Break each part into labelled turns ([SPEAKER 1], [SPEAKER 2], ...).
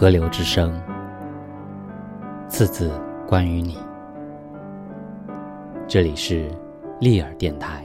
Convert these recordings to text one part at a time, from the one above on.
[SPEAKER 1] 河流之声，次次关于你。这里是利尔电台。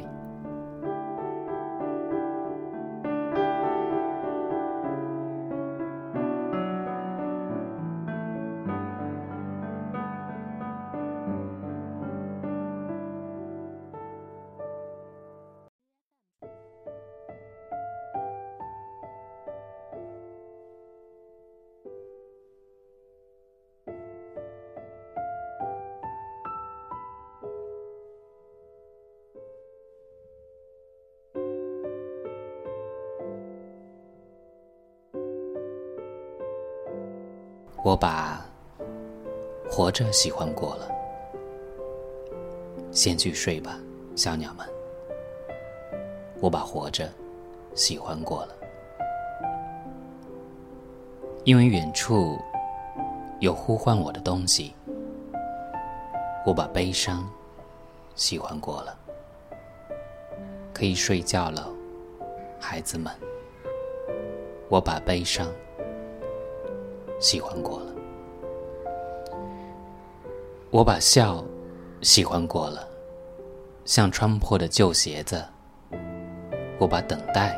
[SPEAKER 1] 我把活着喜欢过了，先去睡吧，小鸟们。我把活着喜欢过了，因为远处有呼唤我的东西。我把悲伤喜欢过了，可以睡觉了，孩子们。我把悲伤。喜欢过了，我把笑喜欢过了，像穿破的旧鞋子。我把等待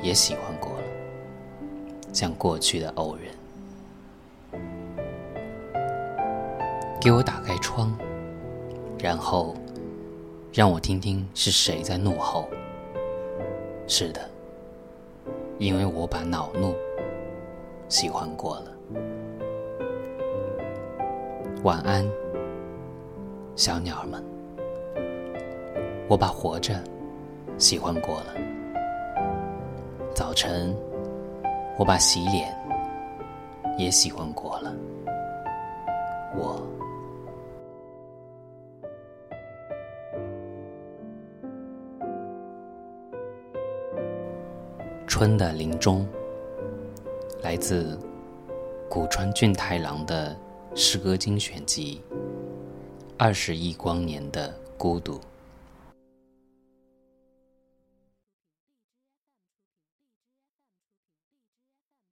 [SPEAKER 1] 也喜欢过了，像过去的偶然。给我打开窗，然后让我听听是谁在怒吼。是的，因为我把恼怒。喜欢过了，晚安，小鸟儿们。我把活着喜欢过了，早晨，我把洗脸也喜欢过了。我，春的林中。来自古川俊太郎的诗歌精选集《二十亿光年的孤独》。